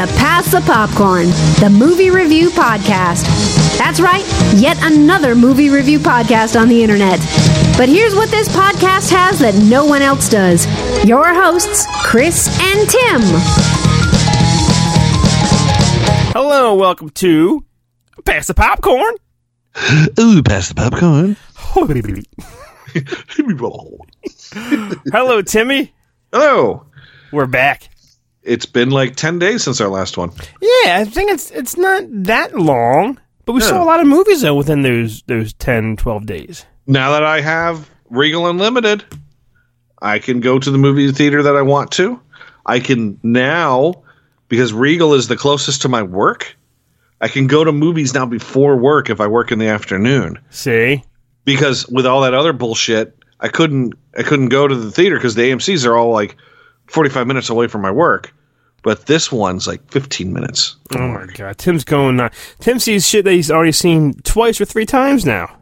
to Pass the Popcorn, the movie review podcast. That's right, yet another movie review podcast on the internet. But here's what this podcast has that no one else does your hosts, Chris and Tim. Hello, welcome to Pass the Popcorn. Ooh, pass the popcorn. Hello, Timmy. Hello. We're back. It's been like 10 days since our last one. Yeah, I think it's it's not that long, but we saw a lot of movies though within those those 10, 12 days. Now that I have Regal Unlimited, I can go to the movie theater that I want to. I can now, because Regal is the closest to my work, I can go to movies now before work if I work in the afternoon. See? Because with all that other bullshit, I couldn't I couldn't go to the theater because the AMC's are all like 45 minutes away from my work. But this one's like 15 minutes. Oh my god, Tim's going nuts. Tim sees shit that he's already seen twice or three times now.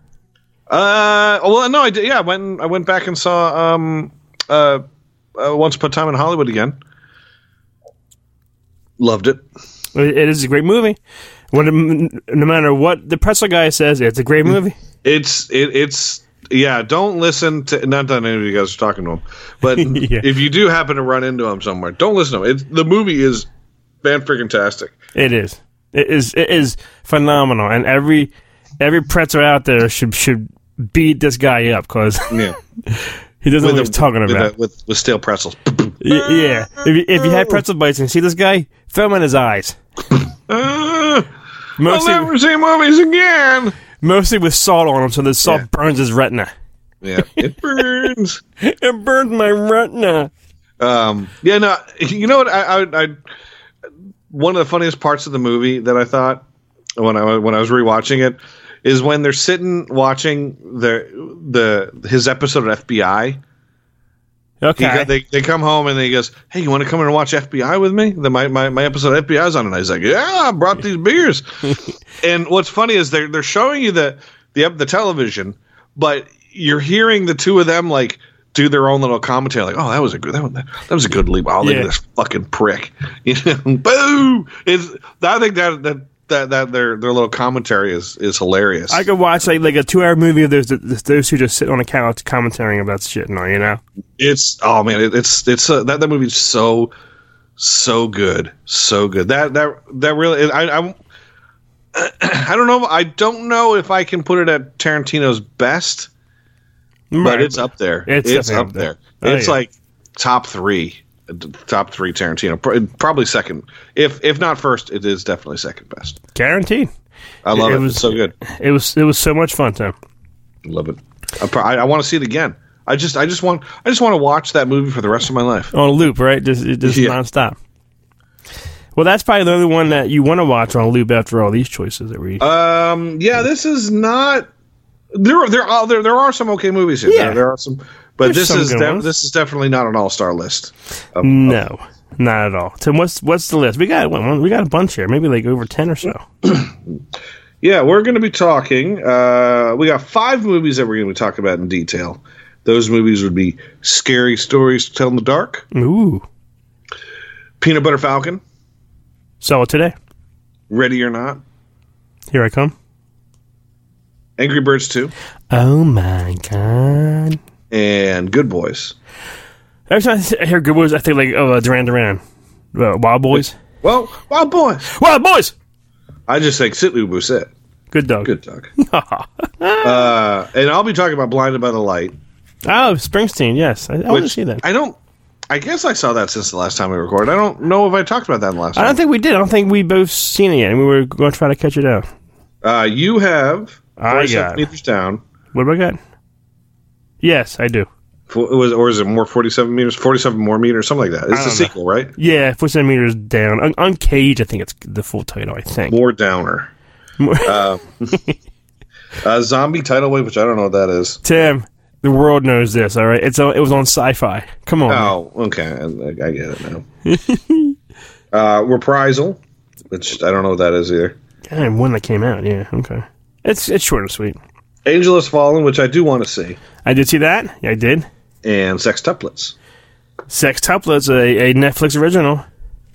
Uh, well, no, I did. Yeah, I went. I went back and saw um, uh, uh, Once Upon a Time in Hollywood again. Loved it. It it is a great movie. When, no matter what the pretzel guy says, it's a great movie. It's it, it's yeah. Don't listen to not that any of you guys are talking to him, but Yeah. if you do happen to run into him somewhere, don't listen to him. It's, the movie is fan freaking tastic. It is. It is. It is phenomenal, and every every pretzel out there should should beat this guy up because Yeah, he doesn't know what he's the- talking with, about. the- with with stale pretzels. Yeah, if you, if you had pretzel bites and see this guy, throw him in his eyes. Uh, I'll never see movies again. Mostly with salt on him, so the salt Yeah. burns his retina. Yeah, it burns. It burns my retina. Um, yeah, no, you know what? I, I, I, one of the funniest parts of the movie that I thought when I when I was rewatching it is when they're sitting watching the the his episode of FBI. Okay. got, they they come home and he goes, "Hey, you want to come in and watch FBI with me? The, my, my my episode of FBI's on." And I was like, "Yeah, I brought these beers." and what's funny is they're they're showing you the the the television, but you're hearing the two of them like do their own little commentary, like, "Oh, that was a good that was, that was a good leap. Oh, look Yeah. at this fucking prick." You know, boo! It's I think that that. That, that their their little commentary is is hilarious. I could watch like like a two hour movie of those those who just sit on a couch commentating about shit and all, you know. It's oh man, it, it's it's uh, that that movie's so so good, so good. That that that really I I I don't know. I don't know if I can put it at Tarantino's best, but it's up there. It's It's, up up there. there. Oh, it's yeah. like top three, top three Tarantino. Probably second. If if not first, it is definitely second best. guaranteed. I love It it. was- it's so good. It was it was so much fun, Tim. Love it. I, I, I want to see it again. I just I just want I just want to watch that movie for the rest of my life. on a loop, right? Just just Yeah. nonstop. Well, that's probably the only one that you want to watch on a loop after all these choices that we. Um, yeah, this is not. There, there are there, there are some okay movies here. Yeah. There, there are some, but There's this some is de- this is definitely not an all star list. Of- no, not at all. Tim, what's what's the list? We got one. We got a bunch here. Maybe like over ten or so. Yeah, we're going to be talking. Uh, we got five movies that we're going to be talking about in detail. Those movies would be Scary Stories to Tell in the Dark, Ooh, Peanut Butter Falcon, Sell it today. Ready or Not, Here I come. Angry Birds Two, Oh my god! and Good Boys. Every time I hear Good Boys, I think like oh uh, Duran Duran, uh, Wild Boys, Well, Wild Boys. Wild Boys. I just think Sit Ubu Sit. Good dog. Good dog. uh, and I'll be talking about Blinded by the Light. Oh, Springsteen. Yes, I, I want to see that. I don't. I guess I saw that since the last time we recorded. I don't know if I talked about that in the last time. I time. don't think we did. I don't think we both seen it yet. and We were going to try to catch it out. uh, you have I 47 got- meters down. What have I got? Yes, I do. Fo- Was or is it more 47 meters? 47 more meters, something like that. It's I the know. sequel, right? Yeah, four centimeters down. Un- Uncaged, I think it's the full title. I think. More downer. uh, uh, zombie tidal wave, which I don't know what that is. Tim, the world knows this. All right, it's on, it was on Sci-Fi. Come on. man. Oh, okay, I, I get it now. uh, reprisal, which I don't know what that is either. Damn, one that came out. Yeah, okay. It's it's short and sweet. Angel has fallen, which I do want to see, I did see that. Yeah, I did. and Sextuplets, Sextuplets, a, a Netflix original.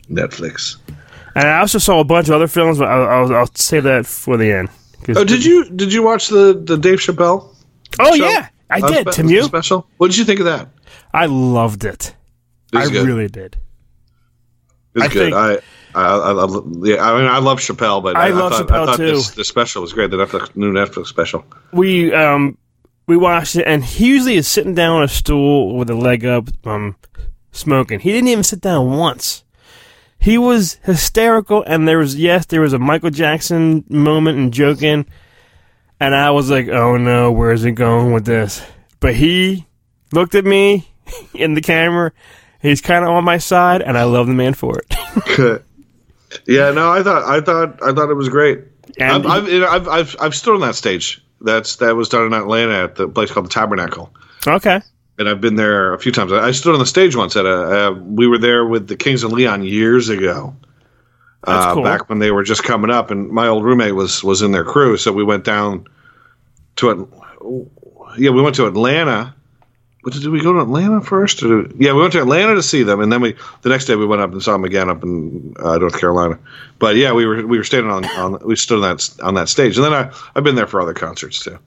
Netflix. And I also saw a bunch of other films, but I'll, I'll, I'll save that for the end. Oh, did you did you watch the the Dave Chappelle? Oh show? yeah, I Uh, did. spe- Tim, you? special. What did you think of that? I loved it. It I good. really did. It was I good. think- I, I, I, I, yeah, I mean, I love Chappelle, but I I, love thought, Chappelle, I thought too. This, this special was great. The Netflix, new Netflix special. We um we watched it, and he usually is sitting down on a stool with a leg up, um, smoking. He didn't even sit down once. He was hysterical, and there was yes, there was a Michael Jackson moment and joking, and I was like, oh no, where's it going with this? But he looked at me in the camera. He's kind of on my side, and I love the man for it. yeah, no, I thought, I thought, I thought it was great. And I've, I've, I've, I've, I've stood on that stage. That's that was done in Atlanta at the place called the Tabernacle. okay, and I've been there a few times. I stood on the stage once at a. Uh, we were there with the Kings of Leon years ago. That's uh, cool. Back when they were just coming up, and my old roommate was was in their crew, so we went down to it. Yeah, we went to Atlanta. Did we go to Atlanta first? Or did- yeah, we went to Atlanta to see them, and then we the next day we went up and saw them again up in uh, North Carolina. But yeah, we were we were standing on, on we stood on that on that stage, and then I I've been there for other concerts too.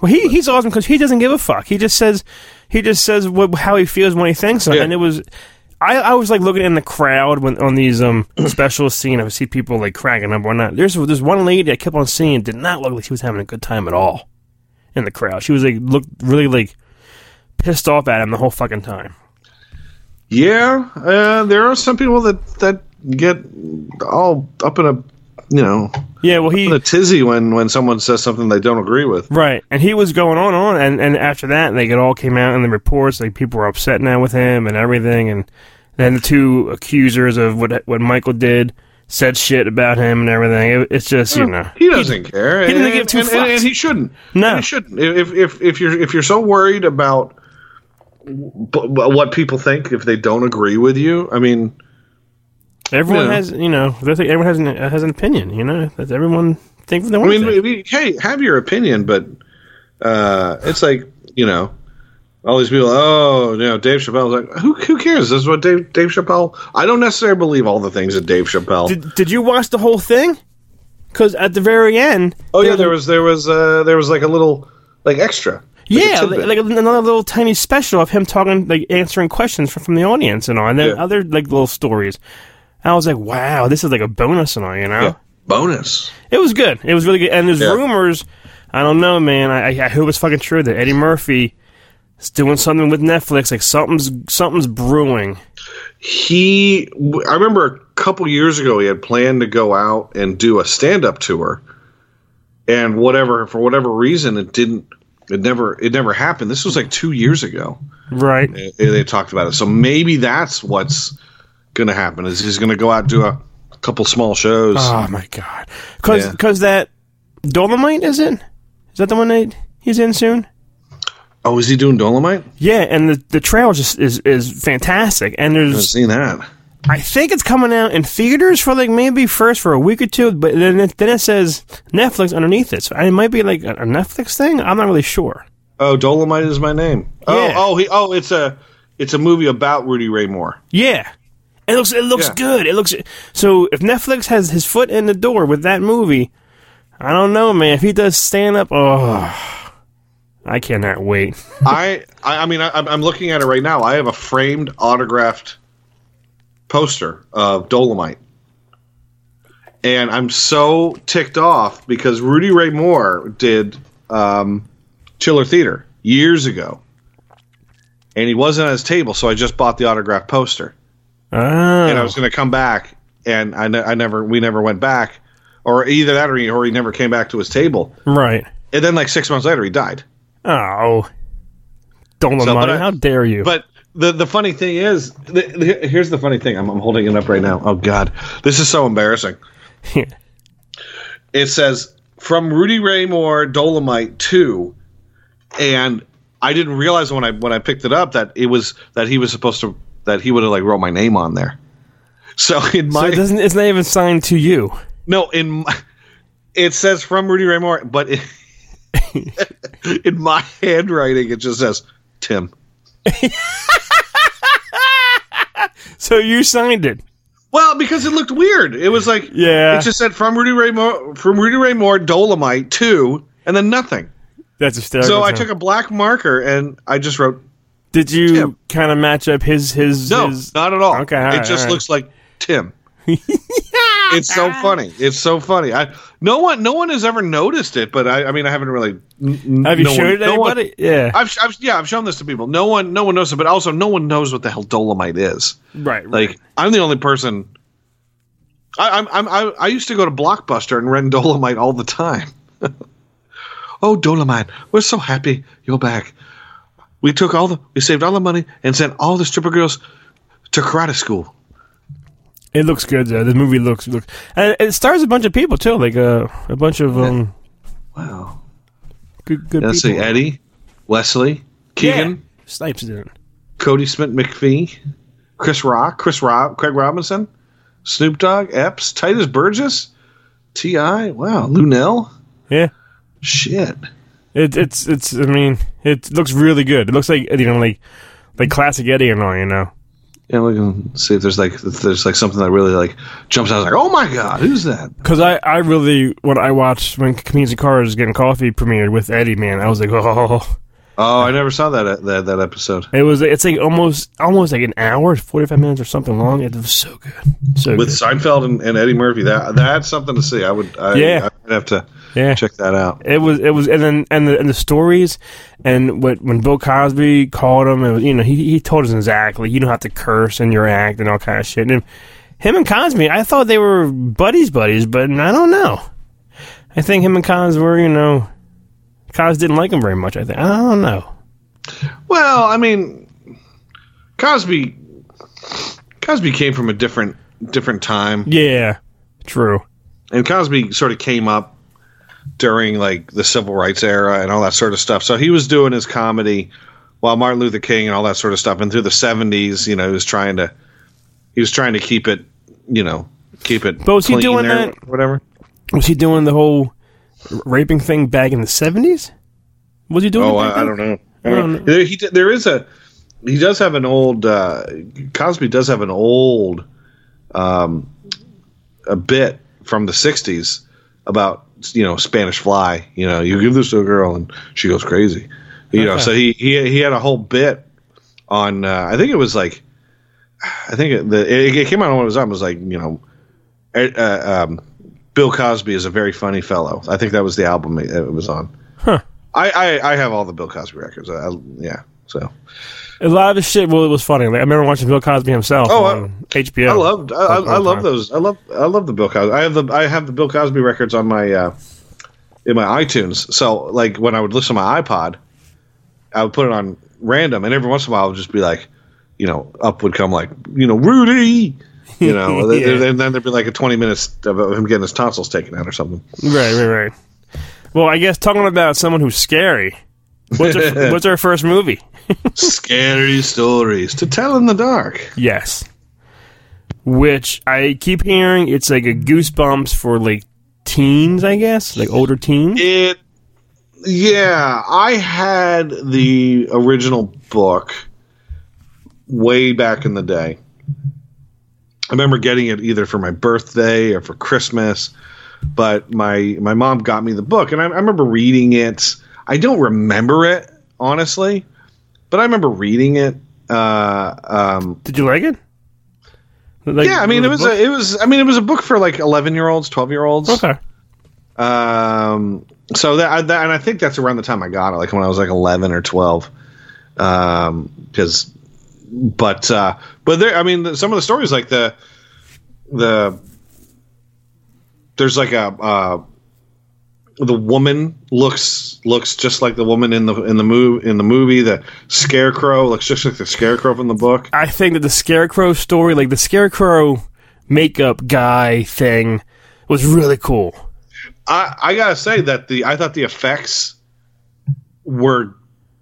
Well, he he's awesome because he doesn't give a fuck. He just says he just says what, how he feels when he thinks. Yeah. And it was, I, I was like looking in the crowd when on these um special scene. I would see people like cracking up or not. There's there's one lady I kept on seeing did not look like she was having a good time at all in the crowd. She was like looked really like pissed off at him the whole fucking time. Yeah, uh, there are some people that that get all up in a you know Yeah, well he in a tizzy when when someone says something they don't agree with. Right, and he was going on and on, and, and after that, like it all came out in the reports. Like people were upset now with him and everything, and then the two accusers of what what Michael did said shit about him and everything. It, it's just you know, He doesn't care. he doesn't and, give two and, and, fucks. and he shouldn't. No. And he shouldn't. If if if you're if you're so worried about b- what people think if they don't agree with you, I mean, everyone Yeah. has you know, everyone has an, has an opinion. You know, that's everyone thinks they I mean, think. hey, have your opinion, but uh, it's like you know. All these people, oh, you know, Dave Chappelle's like, who, who cares? This is what Dave, Dave Chappelle. I don't necessarily believe all the things that Dave Chappelle. Did, did you watch the whole thing? Because at the very end, oh yeah, there was there was uh, there was like a little like extra. Yeah, like, like another little tiny special of him talking, like answering questions from, from the audience and all, and then Yeah. other like little stories. I was like, wow, this is like a bonus and all, you know. Yeah. bonus. It was good. It was really good. And there's Yeah. rumors. I don't know, man. I, I hope it's fucking true that Eddie Murphy is doing something with Netflix. Like something's something's brewing. he i remember a couple years ago he had planned to go out and do a stand-up tour and whatever for whatever reason it didn't it never it never happened this was like two years ago Right. they, they talked about it so maybe that's what's gonna happen is he's gonna go out and do a couple small shows Oh my god. Because Yeah. that Dolemite is it? Is that the one that he's in soon? oh is he doing dolemite Yeah, and the the trail just is is fantastic. And there's i haven't seen that I think it's coming out in theaters for like maybe first for a week or two, but then it, then it says Netflix underneath it. So it might be like a, Netflix thing. I'm not really sure. oh dolemite is my name oh Yeah. oh he oh it's a it's a movie about rudy ray moore Yeah. It looks it looks Yeah. good. It looks so if Netflix has his foot in the door with that movie, I don't know, man. If he does stand up, oh I cannot wait. I, I I mean, I, I'm looking at it right now. I have a framed, autographed poster of Dolemite, and I'm so ticked off because Rudy Ray Moore did um, Chiller Theater years ago, and he wasn't at his table, so I just bought the autographed poster, Oh. and I was going to come back, and I, ne- I never, we never went back, or either that or he, or he never came back to his table, right. and then like six months later he died. Oh. Dolemite, So, I- how dare you? But the the funny thing is, the, the, here's the funny thing. I'm, I'm holding it up right now. Oh God, this is so embarrassing. It says from Rudy Ray Moore, Dolemite Two, and I didn't realize when I when I picked it up that it was that he was supposed to that he would have like wrote my name on there. So in so my it doesn't it's not even signed to you. no in my, it says from Rudy Ray Moore, but in, in my handwriting it just says Tim. So you signed it. Well, because it looked weird. It was like Yeah. it just said from Rudy Ray Moore, from Rudy Ray Moore, Dolemite two, and then nothing. That's hysterical. So I took a black marker and I just wrote Did you kind of match up his his? no, his, not at all. Okay, all it right, just right. looks like Tim. it's so funny. It's so funny. I no one no one has ever noticed it, but I, I mean I haven't really. n- Have you no showed one- it to no one- anybody? yeah. I've, I've yeah I've shown this to people. No one no one knows it, but also no one knows what the hell Dolemite is. right. Like I'm the only person. I, I'm, I'm I, I used to go to Blockbuster and rent Dolemite all the time. oh, Dolemite, we're so happy you're back. We took all the we saved all the money and sent all the stripper girls to karate school. It looks good though. The movie looks looks, and it stars a bunch of people too, like uh, a bunch of um, Wow. good good Let's people. see, Eddie, Wesley, Keegan, Yeah. Snipes is in it. Kodi Smit-McPhee, Chris Rock, Chris Rob, Craig Robinson, Snoop Dogg, Epps, Tituss Burgess, T.I., wow, Luenell. Yeah, Shit. it, it's it's. I mean, it looks really good. It looks like you know, like like classic Eddie and all. You know, Yeah, we can see if there's like if there's like something that really like jumps out. Like, oh my god, who's that? because I I really when I watched when Comedians and Cars Getting Coffee premiered with Eddie, man, I was like, oh, Oh, I never saw that that that episode it was it's like almost almost like an hour, forty five minutes or something long. It was so good, so with good. Seinfeld and, and Eddie Murphy. That that's something to see. I would, I, Yeah. I'd have to Yeah. check that out. It was it was and then and the and the stories and what when Bill Cosby called him and you know he he told us exactly you don't have to curse in your act and all kind of shit. And him and Cosby I thought they were buddies buddies but I don't know. I think him and Cos were you know Cos didn't like him very much I think. I don't know. Well, I mean, Cosby Cosby came from a different different time, yeah true. And Cosby sort of came up during like the civil rights era and all that sort of stuff. So he was doing his comedy while Martin Luther King and all that sort of stuff. And through the seventies, you know, he was trying to he was trying to keep it, you know, keep it. But was he doing that- Whatever. was he doing the whole raping thing back in the seventies was he doing Oh, I, I don't know. I don't know. There, he, there is a he does have an old uh, Cosby does have an old um, a bit from the '60s about you know Spanish Fly. You know, you give this to a girl and she goes crazy. You know, so he he he had a whole bit on. Uh, I think it was like I think it, the it, it came out when it was on. It was like you know. Uh, um, Bill Cosby is a very funny fellow. I think that was the album it, it was on. Huh. I, I I have all the Bill Cosby records. I, I- yeah, so A lot of the shit, well, it was funny. Like, I remember watching Bill Cosby himself Oh, on HBO. I loved I, I, I love those. I love I love the Bill Cosby. I have the I have the Bill Cosby records on my uh, in my iTunes. So like when I would listen to my iPod, I would put it on random, and every once in a while, I would just be like, you know, up would come like you know Rudy. You know, Yeah. and then there'd be like a twenty minutes of him getting his tonsils taken out or something. Right, right, right. Well, I guess talking about someone who's scary. What's our, what's our first movie? Scary stories to tell in the dark. Yes. Which I keep hearing it's like a goosebumps for like teens, I guess, like older teens. It, yeah, I had the original book way back in the day. I remember getting it either for my birthday or for Christmas, but my my mom got me the book, and I, I remember reading it. I don't remember it honestly, but I remember reading it. Uh, um, Did you like it? Like, yeah, I mean, it was book? a, it was. I mean, it was a book for like eleven year olds, twelve year olds. okay. Um, so that, I- that, and I think that's around the time I got it, like when I was like 11 or 12. Um, cause, but, uh, but there, I mean, the, some of the stories, like the, the, there's like a, uh, the woman looks looks just like the woman in the in the move in the movie. The scarecrow looks just like the scarecrow from the book. I think that the Scarecrow story, like the Scarecrow makeup guy thing, was really cool. I, I gotta say that the I thought the effects were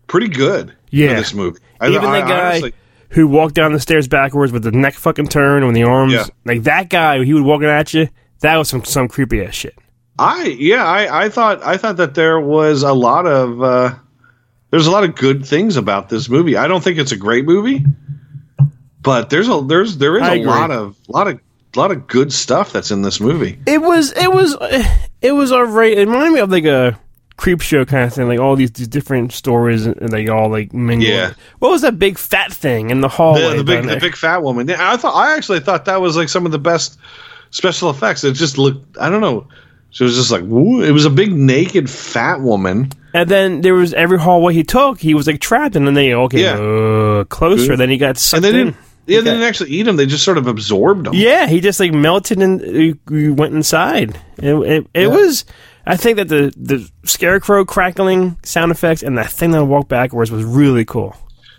pretty good. Yeah. this movie. I, Even I, the guy honestly- who walked down the stairs backwards with the neck fucking turned and the arms, Yeah. like that guy, he was walking at you. That was some some creepy ass shit. I yeah, I, I thought I thought that there was a lot of uh, there's a lot of good things about this movie. I don't think it's a great movie, but there's a there's there is I a agree. lot of lot of a lot of good stuff that's in this movie. It was it was it was alright. It reminded me of like a creep show kind of thing, like all these, these different stories and they all like mingle. Yeah. What was that big fat thing in the hallway? The, the big the big fat woman. I thought I actually thought that was like some of the best special effects. It just looked I don't know. She was just like woo. It was a big naked fat woman. And then there was every hallway he took, he was like trapped, and then they all came Yeah. uh, closer. Then he got sucked And they in. didn't yeah, they didn't actually eat him. They just sort of absorbed him. Yeah, he just like melted and went inside. It, it, it was. I think that the the scarecrow crackling sound effects and that thing that walked backwards was really cool.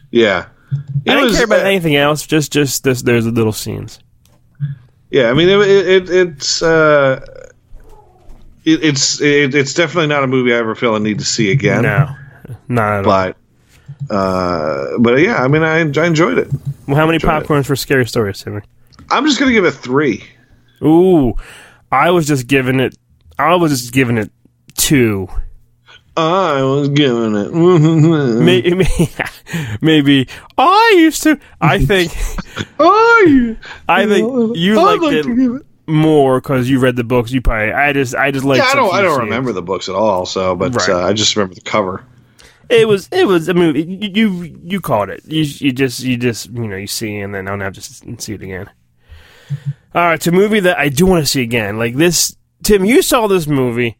Yeah. I It didn't was- care about uh, anything else. Just just this, those little scenes. Yeah, I mean, it it's uh, it, it's it, it's definitely not a movie I ever feel I need to see again. No, not at all. but uh, but yeah, I mean, I, I enjoyed it. Well, how many enjoyed it. popcorns for scary stories, Timmy? I'm just gonna give it three. Ooh, I was just giving it. I was just giving it two. I was giving it. Maybe, maybe I used to. I think. Oh, I think you I'd liked like it to give it- more because you read the books. You probably. I just. I just like. Yeah, I don't. I don't remember the books at all. So, but Right. uh, I just remember the cover. It was. It was a movie. You. You, you called it. You. You just. You just. You know. You see, and then I'll have to see it again. All right, it's a movie that I do want to see again. Like this, Tim. You saw this movie,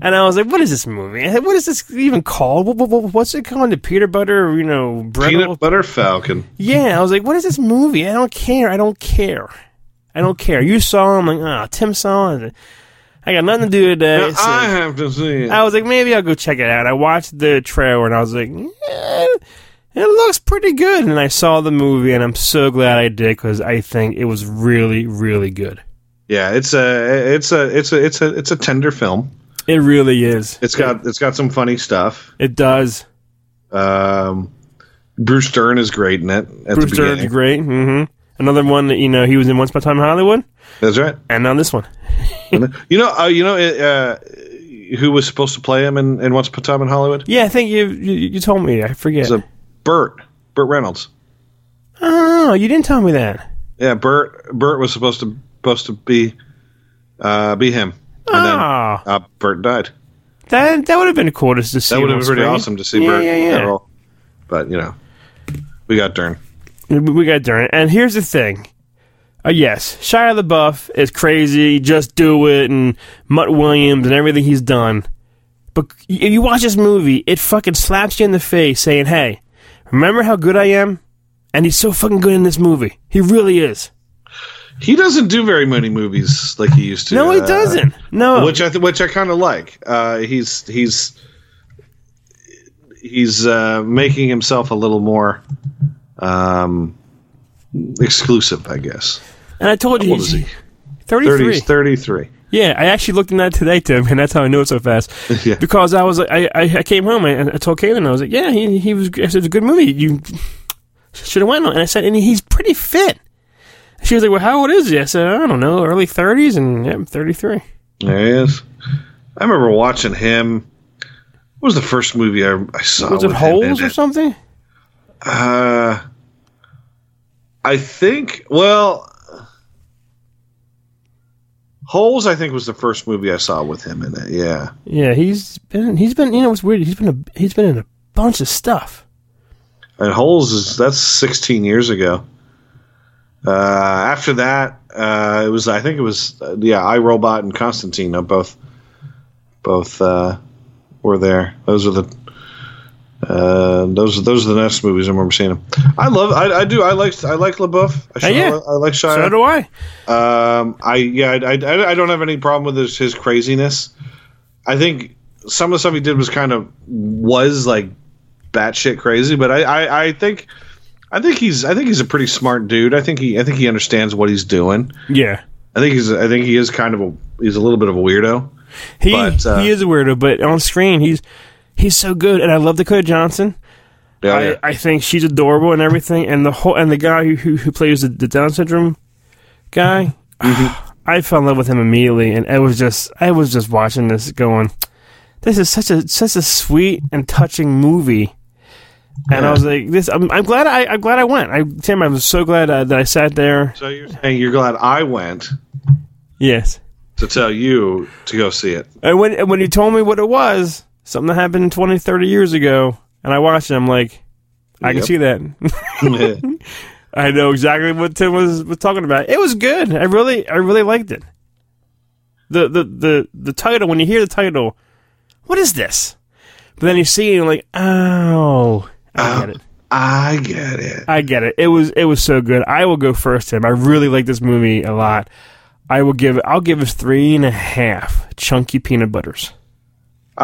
and I was like, "What is this movie? What is this even called? What, what, what- what's it called? The peanut butter? You know, bread? Peanut butter falcon. Yeah, I was like, "What is this movie? I don't care. I don't care. I don't care." You saw him, like, ah, Tim saw it. I got nothing to do today. so- I have to see it. I was like, maybe I'll go check it out. I watched the trailer and I was like, yeah, it looks pretty good. And I saw the movie and I'm so glad I did because I think it was really, really good. yeah, it's a it's a it's a it's a it's a tender film. It really is. It's got it's got some funny stuff. It does. Um, Bruce Dern is great in it. At Bruce Dern's great. hmm Another one that you know he was in Once Upon a Time in Hollywood, That's right. and now this one. you know, uh, you know, uh, who was supposed to play him in, in Once Upon a Time in Hollywood? Yeah, I think you you, you told me. I forget. It's a Burt. Burt Reynolds. oh, you didn't tell me that. Yeah, Burt. Burt was supposed to supposed to be uh, be him, and Ah. then uh, Burt died. That that would have been a cool to see. That would have been pretty awesome to see yeah, Burt Yeah, yeah. But you know, we got Dern. We got Dern. And here's the thing. Uh, yes, Shia LaBeouf is crazy. Just do it, and Mutt Williams and everything he's done. But if you watch this movie, it fucking slaps you in the face, saying, "Hey, remember how good I am?" And he's so fucking good in this movie. He really is. He doesn't do very many movies like he used to. No, he uh, doesn't. No, which I th- which I kind of like. Uh, he's he's he's uh, making himself a little more um, exclusive, I guess. and I told you, How old is he? thirty-three. 30, 33. Yeah, I actually looked in that today, Tim, and that's how I know it so fast. Yeah. Because I was, like, I, I, I came home and I told Caitlin, I was like, yeah, he, he was, I said, it's a good movie. You should have went on. And I said, and he's pretty fit. She was like, well, how old is he? I said, I don't know, early thirties, and yeah, I'm thirty-three. There he is. I remember watching him. What was the first movie I, I saw? Was it with him in Holes or it? something? Uh, I think. Well, Holes. I think was the first movie I saw with him in it. Yeah. Yeah, he's been, he's been, you know, what's weird? He's been, a, he's been in a bunch of stuff. And Holes is that's 16 years ago. Uh, after that, uh, it was I think it was uh, yeah, iRobot and Constantine. both both uh, were there. Those are the uh, those those are the next movies I remember seeing him. I love I, I do I like I like LaBeouf. I, Uh, yeah. I like Shia. So do I. Um, I yeah, I, I, I don't have any problem with his, his craziness. I think some of the stuff he did was kind of was like batshit crazy, but I, I, I think I think he's I think he's a pretty smart dude. I think he I think he understands what he's doing. Yeah. I think he's I think he is kind of a he's a little bit of a weirdo. He But, uh, he is a weirdo, but on screen he's he's so good, and I love Dakota Johnson. Yeah, I, yeah. I think she's adorable and everything, and the whole and the guy who who, who plays the, the Down syndrome guy, I fell in love with him immediately, and I was just I was just watching this, going, "This is such a such a sweet and touching movie," And I was like, "This, I'm, I'm glad I, I'm glad I went. I, Tim, I was so glad uh, that I sat there. So you're saying you're glad I went Yes. to tell you to go see it? And when and when you told me what it was, something that happened 20, 30 years ago, and I watched it, I'm like, I can see that. I know exactly what Tim was, was talking about. It was good. I really I really liked it. The the the the title when you hear the title, what is this? But then you see it and you're like, oh, I get it. Uh, I get it. I get it. It was it was so good. I will go first, Tim. I really like this movie a lot. I will give it. I'll give it three and a half chunky peanut butters.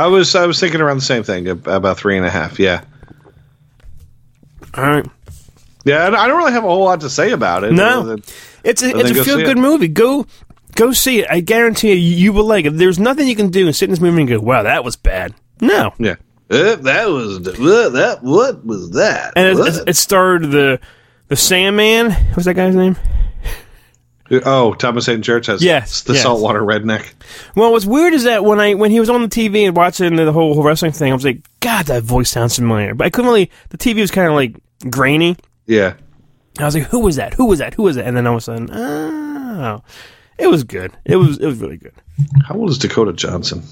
I was I was thinking around the same thing about three and a half. Yeah, All right. yeah. I don't really have a whole lot to say about it. No. Than- It's a, it's a feel good it. movie. Go go see it. I guarantee you, you will like it. There's nothing you can do and sit in this movie and go, "Wow, that was bad." No, Yeah. Uh, that was uh, that. What was that? and What? it, it starred the the Sandman. What's that guy's name? Oh, Thomas St. Church has Yes, the yes. saltwater redneck. Well, what's weird is that when I when he was on the TV and watching the whole, whole wrestling thing, I was like, "God, that voice sounds familiar," but I couldn't really. The TV was kind of like grainy. Yeah. I was like, "Who was that? Who was that? Who was that?" And then all of a sudden, oh, it was good. It was it was really good. How old is Dakota Johnson?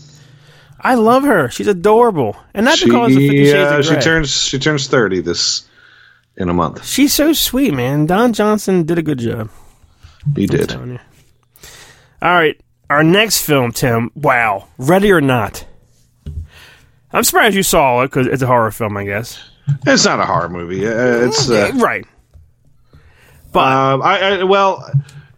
I love her. She's adorable, and not because of Fifty She, Shades uh, of she turns she turns thirty this in a month. She's so sweet, man. Don Johnson did a good job. He did. All right, our next film, Tim. Wow, Ready or Not. I'm surprised you saw it because it's a horror film, I guess. It's not a horror movie. Uh, it's uh, right. But Um, I, I well,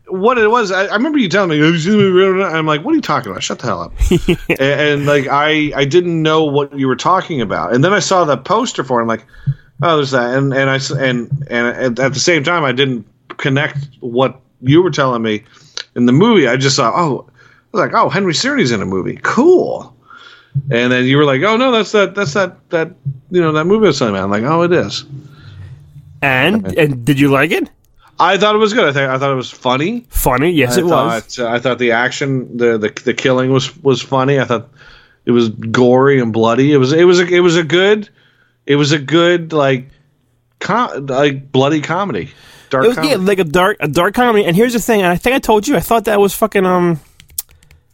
what it was, I, I remember you telling me. "Have you seen the movie?" I'm like, "What are you talking about? Shut the hell up!" and, and, like, I I didn't know what you were talking about, and then I saw the poster for it. I'm like, "Oh, there's that," and and I and and at the same time, I didn't connect what you were telling me in the movie. I just saw, oh, I was like, "Oh, Henry Czerny's in a movie, cool." And then you were like, "Oh no, that's that that's that that you know that movie I was about." I'm like, "Oh, it is." and and did you like it? I thought it was good. I think I thought it was funny. Funny, yes, I it was. thought, uh, I thought the action, the, the the killing was was funny. I thought it was gory and bloody. It was it was a, it was a good, it was a good like, com- like bloody comedy, dark It was comedy. yeah, like a dark a dark comedy. And here's the thing, and I think I told you, I thought that was fucking um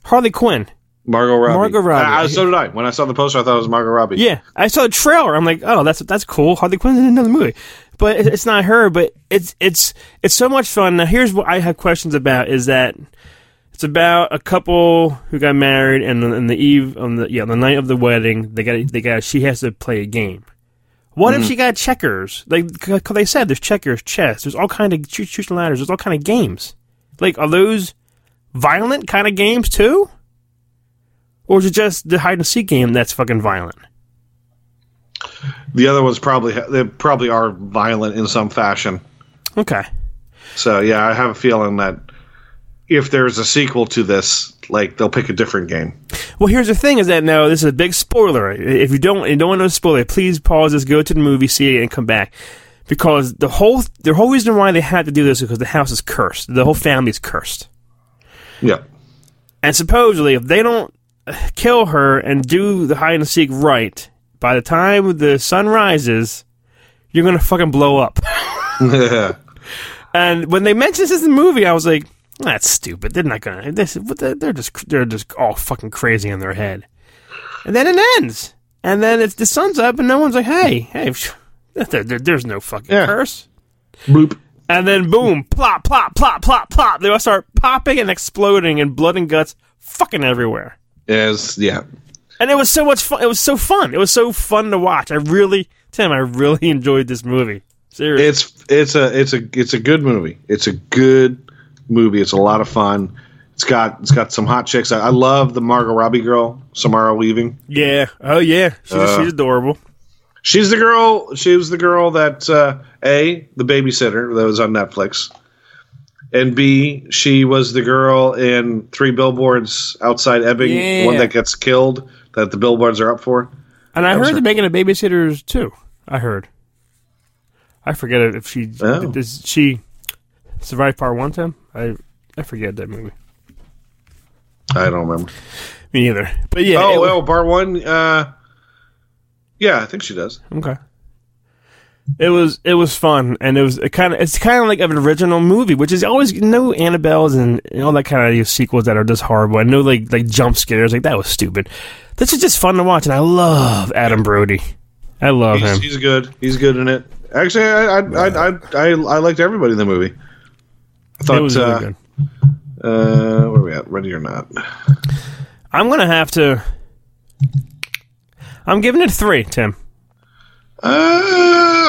Harley Quinn. Margot Robbie. Margot Robbie. I- I- so did I. When I saw the poster, I thought it was Margot Robbie. Yeah, I saw the trailer. I'm like, oh, that's that's cool. Harley Quinn's in another movie, but it, it's not her. But it's it's it's so much fun. Now, here's what I have questions about: is that it's about a couple who got married, and on on the eve on the yeah on the night of the wedding, they got they got she has to play a game. What if mm. she got checkers? Like they said, there's checkers, chess. There's all kind of shoot, shooting ladders. There's all kind of games. Like, are those violent kind of games too? Or is it just the hide and seek game that's fucking violent? The other ones probably they probably are violent in some fashion. Okay. So yeah, I have a feeling that if there's a sequel to this, like they'll pick a different game. Well, here's the thing: is that now this is a big spoiler. If you don't, you don't want to know spoiler, please pause this, go to the movie, see it, and come back. Because the whole the whole reason why they had to do this is because the house is cursed. The whole family is cursed, Yeah. and supposedly, if they don't uh, kill her and do the hide and seek right, by the time the sun rises, you're gonna fucking blow up. And when they mentioned this in the movie, I was like, "That's stupid. They're not gonna. This, they're just they're just all fucking crazy in their head." And then it ends, and then it's the sun's up, and no one's like, "Hey, hey, there, there- there's no fucking Yeah. curse." Bloop. And then boom, plop, plop, plop, plop, plop. They all start popping and exploding, and blood and guts fucking everywhere. Is yeah. And it was so much fun. It was so fun. It was so fun to watch. I really, Tim, I really enjoyed this movie. Seriously. It's it's a it's a it's a good movie. It's a good movie. It's a lot of fun. It's got it's got some hot chicks. I, I love the Margot Robbie girl, Samara Weaving. yeah. Oh yeah. She's, Uh, she's adorable. She's the girl. She was the girl that uh, a the babysitter that was on Netflix, and b she was the girl in Three Billboards Outside Ebbing, Yeah. one that gets killed that the billboards are up for. And I was heard they're making a babysitters too. I heard. I forget if she Oh. does she survive part one. Tim, I I forget that movie. I don't remember. Me either. But yeah. oh well, part one. Uh, yeah, I think she does. Okay. It was it was fun, and it was kind of it's kind of like an original movie, which is always no Annabelles and all that kind of sequels that are just horrible. and no like like jump scares, like that was stupid. This is just fun to watch, and I love Adam Brody. I love He's, him. he's good. He's good in it. Actually, I I I I, I, I liked everybody in the movie. I thought. It was really uh, good. uh, where are we at? Ready or not? I'm gonna have to. I'm giving it three, Tim. Uh,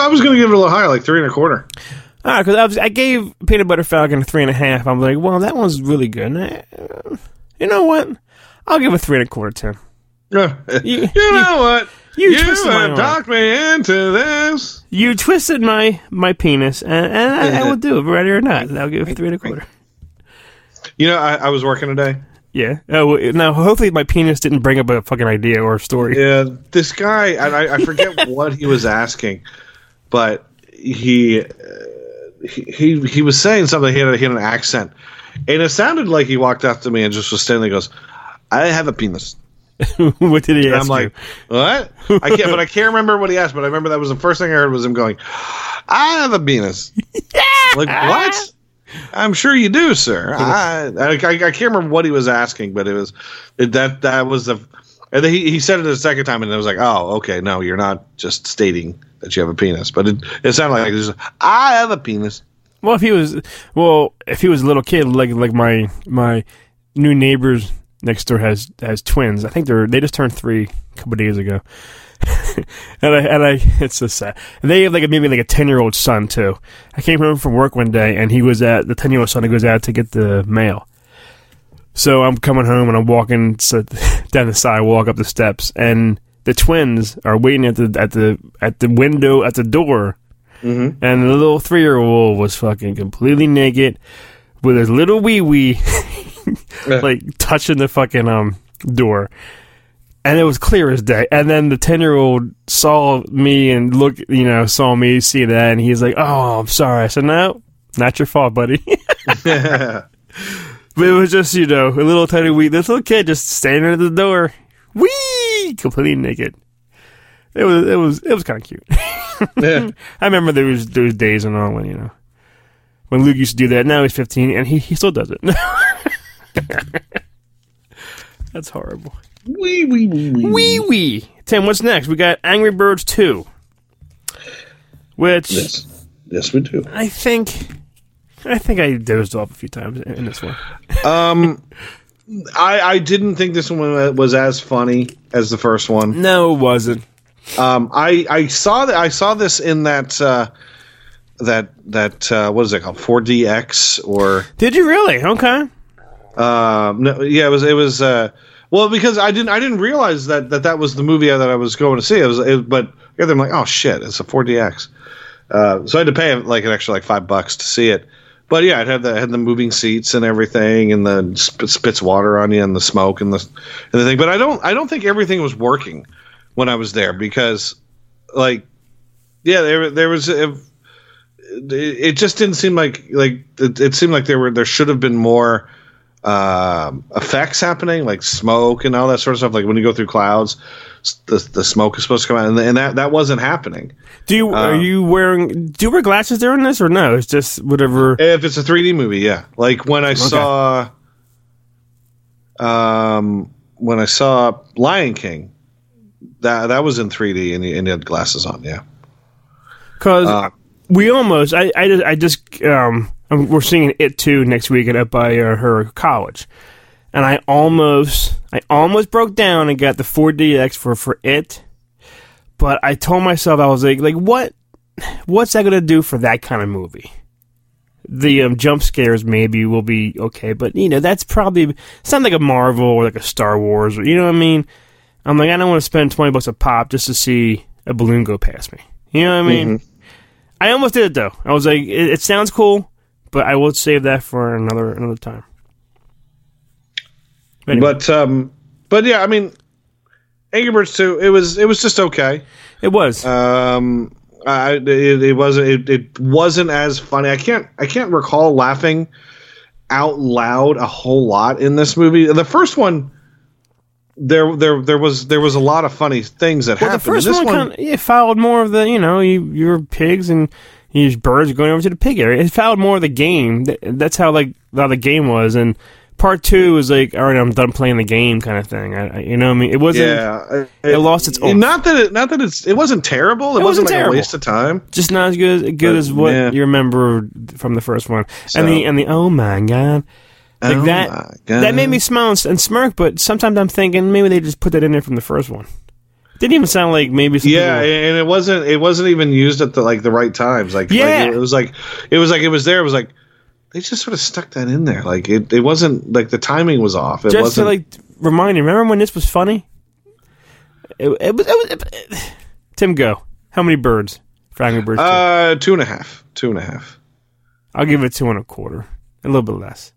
I was gonna give it a little higher, like three and a quarter. Ah, because I, was- I gave Peanut Butter Falcon a three and a half. I'm like, well, that one's really good. And I- uh, you know what? I'll give it three and a quarter, Tim. Yeah. You- You, know what? You You, twisted have arm. talked me into this. You twisted my my penis, and, and I, I will do it, ready or not. I'll give it three and a quarter. You know, I, I was working today. Yeah. Oh, now hopefully my penis didn't bring up a fucking idea or a story. Yeah, this guy, and I, I forget what he was asking, but he, uh, he he he was saying something. He had, a, he had an accent, and it sounded like he walked up to me and just was standing. there and Goes, "I have a penis." what did he And ask I'm like, "What?" I can't, but I can't remember what he asked. But I remember that was the first thing I heard was him going, "I have a penis." like what? I'm sure you do, sir. I, I I can't remember what he was asking, but it was it, that that was the. And then he, he said it a second time, and it was like, oh, okay, no, you're not just stating that you have a penis, but it, it sounded like just, I have a penis. Well, if he was, well, if he was a little kid, like like my my new neighbors next door has has twins. I think they're they just turned three a couple days ago. and I and I it's so sad. And they have like a, maybe like a ten year old son too. I came home from work one day and he was at the ten year old son. He goes out to get the mail. So I'm coming home and I'm walking down the sidewalk up the steps, and the twins are waiting at the at the at the window at the door, mm-hmm. and the little three year old was fucking completely naked with his little wee wee like touching the fucking um door. And it was clear as day. And then the ten year old saw me and look, you know, saw me see that, and he's like, "Oh, I'm sorry." I said, "No, not your fault, buddy." But it was just, you know, a little tiny wee, this little kid just standing at the door, wee, completely naked. It was, it was, it was kind of cute. Yeah. I remember there was those days and all when you know when Luke used to do that. Now he's 15 and he, he still does it. That's horrible. Wee wee wee wee. Wee wee. Tim, what's next? We got Angry Birds 2, which Yes, yes, we do. I think I think I dozed off a few times in in this one. Um, I I didn't think this one was as funny as the first one. No, it wasn't. Um, I I saw that I saw this in that uh, that that uh, what is it called 4DX or Did you really? Okay. Um, no, yeah it was it was uh, well because I didn't I didn't realize that that that was the movie that I was going to see. It was it, but yeah, I'm like oh shit it's a 4DX. Uh, so I had to pay like an extra like five bucks to see it. But yeah, it had the had the moving seats and everything, and the sp- spits water on you, and the smoke and the and the thing. But I don't I don't think everything was working when I was there because, like, yeah, there there was it, it just didn't seem like like it, it seemed like there were there should have been more um effects happening, like smoke and all that sort of stuff. Like when you go through clouds, the the smoke is supposed to come out, and, and that that wasn't happening. Do you are Um, you wearing do you wear glasses during this or no? It's just whatever. If it's a 3D movie, yeah. Like when I saw, um, when I saw Lion King, that that was in 3D and you, and you had glasses on, yeah. Because Uh, we almost I I just, I just um um, we're seeing it too next week at up by uh, her college, and I almost I almost broke down and got the 4DX for for it, but I told myself I was like like what what's that gonna do for that kind of movie? The um, jump scares maybe will be okay, but you know that's probably something like a Marvel or like a Star Wars, or you know what I mean. I'm like I don't want to spend twenty bucks a pop just to see a balloon go past me. You know what I mean? I almost did it though. I was like, it, it sounds cool, but I will save that for another another time. Anyway, But um, but yeah, I mean, Angry Birds 2, it was it was just okay. it was. Um, I it, it wasn't it, it wasn't as funny. I can't I can't recall laughing out loud a whole lot in this movie. The first one, there there there was there was a lot of funny things that Well, the happened. first And this one, kind of it followed more of the you know you your pigs and your birds going over to the pig area. It followed more of the game. That's how like how the game was. And part two was like, all right, I'm done playing the game kind of thing. I, I, you know, what I mean, it wasn't yeah, it lost its oomph. Not that it, not that it's it wasn't terrible. It, It wasn't wasn't, like terrible. a waste of time. just not as good as good But, as what yeah. you remember from the first one. So- and the and the oh my god. Like Oh that, that made me smile and, and smirk. But sometimes I'm thinking maybe they just put that in there from the first one. Didn't even sound like maybe. Yeah, people- and it wasn't it wasn't even used at the like the right times. Like, like, Yeah. it was like it was like it was there. It was like they just sort of stuck that in there. Like it, it wasn't like the timing was off. It just wasn't to like remind you. Remember when this was funny? It, it was. It was it- Tim, go. How many birds? Angry Birds. two? uh two and a half, two and a half. I'll give it two and a quarter, a little bit less.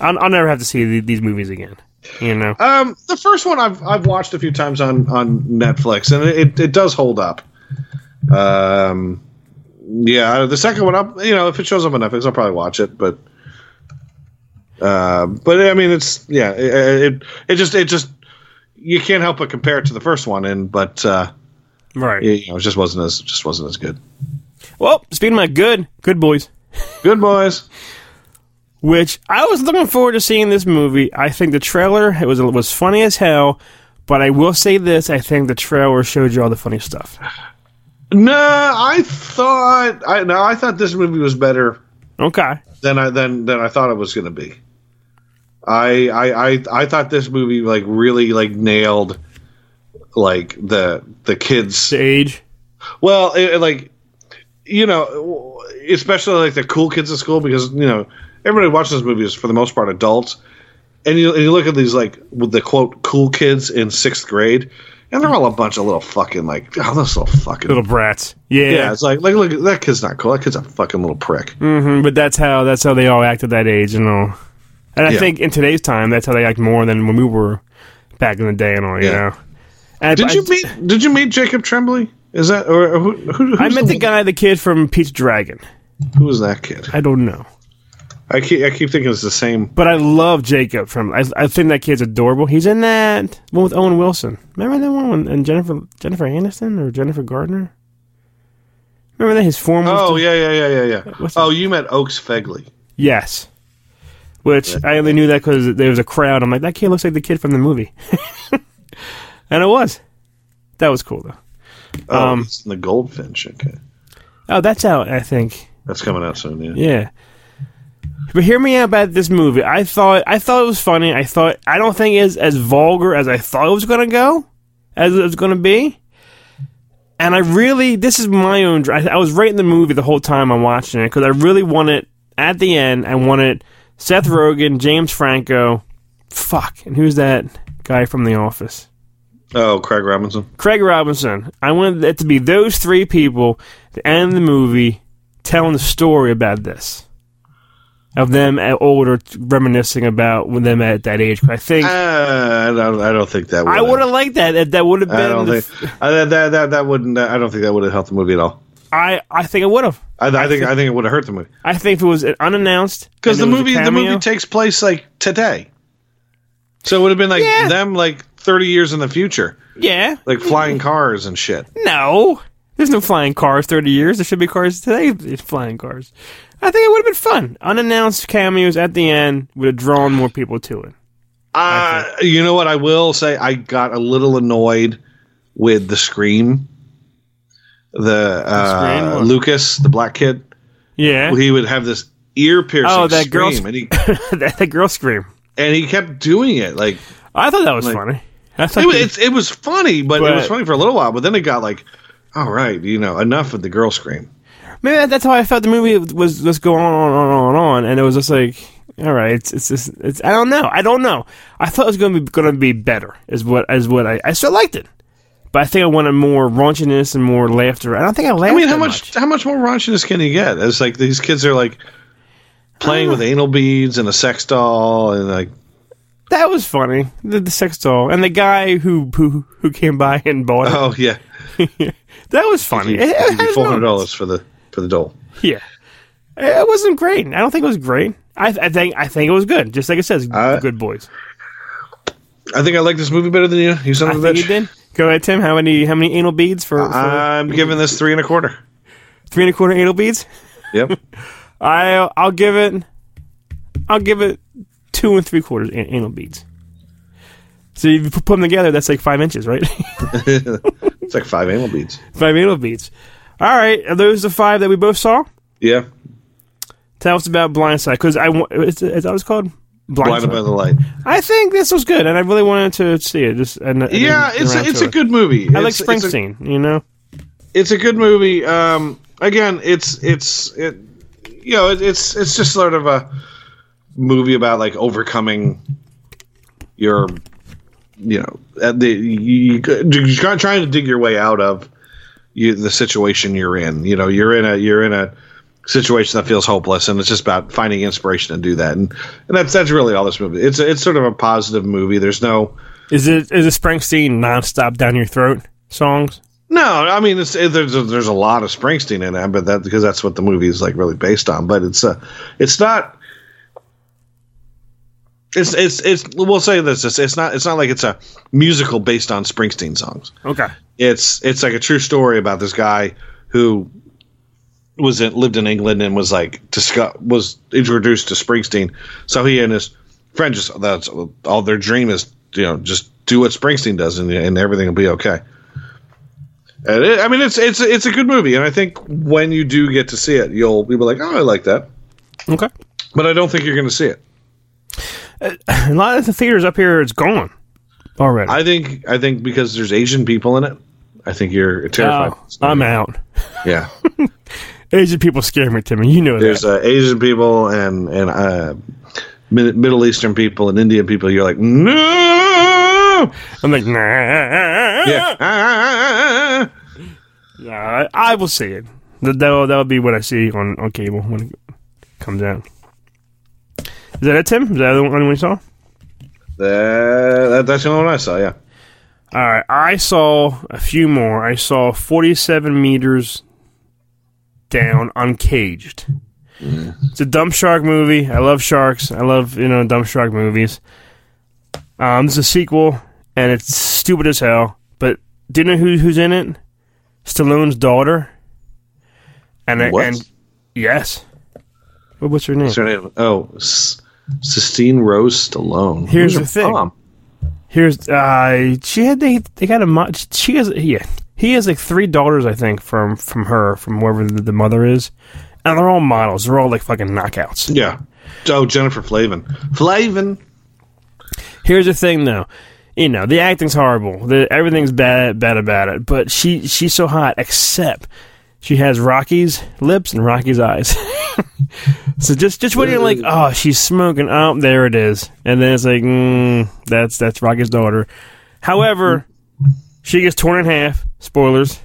I'll, I'll never have to see the, these movies again. You know. Um, the first one I've I've watched a few times on on Netflix, and it it does hold up. Um, yeah, the second one, up you know, if it shows up on Netflix, I'll probably watch it. But, uh, but I mean, it's yeah, it, it it just it just you can't help but compare it to the first one, and but uh, right. you know, it just wasn't as just wasn't as good. Well, speaking of my good, good boys. Good boys. Which I was looking forward to seeing this movie. I think the trailer it was was funny as hell, but I will say this: I think the trailer showed you all the funny stuff. No, I thought I no, I thought this movie was better Okay, than I than than I thought it was going to be. I, I I I thought this movie like really like nailed like the the kids. the age. Well, it, it, like you know, especially like the cool kids at school because you know everybody watches those movies for the most part adults, and you and you look at these like with the quote cool kids in sixth grade, and they're all a bunch of little fucking like oh those little fucking Little brats, yeah. yeah. It's like like look that kid's not cool. That kid's a fucking little prick. hmm but that's how that's how they all act at that age and all. And I Yeah. think in today's time, that's how they act more than when we were back in the day and all. You Yeah. know. And Did I, you meet Did you meet Jacob Tremblay? Is that or who? who who's I met the one- guy, the kid from Pete's Dragon. Who was that kid? I don't know, I keep I keep thinking it's the same. but I love Jacob from. I, I think that kid's adorable. He's in that one with Owen Wilson. Remember that one and Jennifer Jennifer Aniston or Jennifer Gardner? Remember that his form? Oh yeah, yeah, yeah, yeah, yeah. What's Oh, you met Oaks Fegley. Yes. Which I only knew that because there was a crowd. I'm like, that kid looks like the kid from the movie, and it was. That was cool though. Oh, Um, in the Goldfinch. Okay, Oh, that's out. I think. that's coming out soon. Yeah. Yeah. But hear me out about this movie. I thought I thought it was funny. I thought I don't think it's as vulgar as I thought it was going to go, as it was going to be. And I really, this is my own. I, I was rating the movie the whole time I'm watching it because I really wanted at the end. I wanted Seth Rogen, James Franco, fuck, and who's that guy from The Office? Oh, Craig Robinson. Craig Robinson. I wanted it to be those three people at the end of the movie telling the story about this. Of them at older, reminiscing about when them at that age. I think Uh, I don't. I don't think that. I would have liked that. That, that would have been. I don't think uh, that, that that that wouldn't. I don't think that would have helped the movie at all. I I think it would have. I, I think I think it would have hurt the movie I think if it was unannounced because the it was a movie the movie takes place like today, so it would have been like Yeah. them like thirty years in the future, yeah. like flying cars and shit. No, there's no flying cars. Thirty years. There should be cars today. Flying cars. I think it would have been fun. Unannounced cameos at the end would have drawn more people to it. Uh, you know what? I will say I got a little annoyed with the scream. The, scream? uh, What? Lucas, the black kid, Yeah. he would have this ear piercing Oh, that girl scream, and he that, that girl scream. and he kept doing it. Like I thought that was Like- funny. Thought it, was- it was funny, but, it was funny for a little while. But then it got like, all right, you know, enough with the girl scream. maybe that- that's how I felt the movie was just going on and on and on and on, and it was just like, all right, it's it's just it's I don't know, I don't know. I thought it was going to be going to be better, is what is what I I still liked it, but I think I wanted more raunchiness and more laughter. I don't think I laughed. I mean, how that much, how much more raunchiness can you get? It's like these kids are like playing uh, with anal beads and a sex doll, and like That was funny. The, the sex doll and the guy who who who came by and bought it. oh yeah, that was funny. It- it four hundred dollars for the for the doll. Yeah, it wasn't great. I don't think it was great. I, I think I think it was good. Just like it says, Uh, good boys. I think I like this movie better than you. You son I of a bitch. you did. Go ahead, Tim. How many how many anal beads for, for I'm giving this three and a quarter. three and a quarter anal beads? Yep. I I'll give it I'll give it two and three quarters an- anal beads. So if you put them together, that's like five inches, right? it's like five anal beads. five anal beads. All right, are those the five that we both saw? Yeah. Tell us about Blindside because I is, that what it's called? Blinded by the light. I think this was good, and I really wanted to see it. Just and, and Yeah, it's a, it's a it. good movie. I like It's- a- Springsteen. you know, it's a good movie. Um, again, it's it's it, you know, it, it's it's just sort of a movie about like overcoming your, you know, the you, are trying to dig your way out of you the situation you're in. You know, you're in a you're in a situation that feels hopeless, and it's just about finding inspiration to do that. And and that's that's really all this movie. It's it's sort of a positive movie. There's no. is it is it Springsteen nonstop down your throat songs? No, I mean it's it, there's a, there's a lot of Springsteen in it, but that because that's what the movie is like really based on. But it's uh, it's not. It's it's it's. We'll say this: it's, it's not it's not like it's a musical based on Springsteen songs. Okay, It's it's like a true story about this guy who was in, lived in England and was like discuss, was introduced to Springsteen. So he and his friend just that's all their dream is you know just do what Springsteen does and, and everything will be okay. And it, I mean it's it's it's a good movie and I think when you do get to see it you'll be like oh I like that okay. but I don't think you're going to see it. A lot of the theaters up here, it's gone already. I think I think because there's Asian people in it. I think you're terrified. Oh, I'm out. Yeah. Asian people scare me, Timmy. You know there's that. uh, Asian people and and uh, Mid- Middle Eastern people and Indian people. You're like, no, I'm like, nah. yeah, Ah, Yeah, I, I will see it. That that'll, that'll be what I see on, on cable when it comes out. Is that it, Tim? Is that the only one we saw? that, that, that's the only one I saw. Yeah, All right, I saw a few more. I saw 47 meters down, uncaged. It's a dump shark movie. I love sharks. I love you know dump shark movies. Um, it's a sequel, and it's stupid as hell. But do you know who who's in it? Stallone's daughter. And What? and yes, what, what's her name? What's her name? Oh, S- Sistine Rose Stallone. Here's Who's the her thing. mom? Here's uh she had they they got a mo- she has yeah he has like three daughters I think from from her from wherever the, the mother is and they're all models they're all like fucking knockouts. Yeah. Oh, Jennifer Flavin. Flavin. Here's the thing though, you know the acting's horrible the everything's bad bad about it but she she's so hot except she has Rocky's lips and Rocky's eyes. so just just when you're like oh she's smoking oh there it is and then it's like mm, that's that's Rocky's daughter. However, she gets torn in half. Spoilers.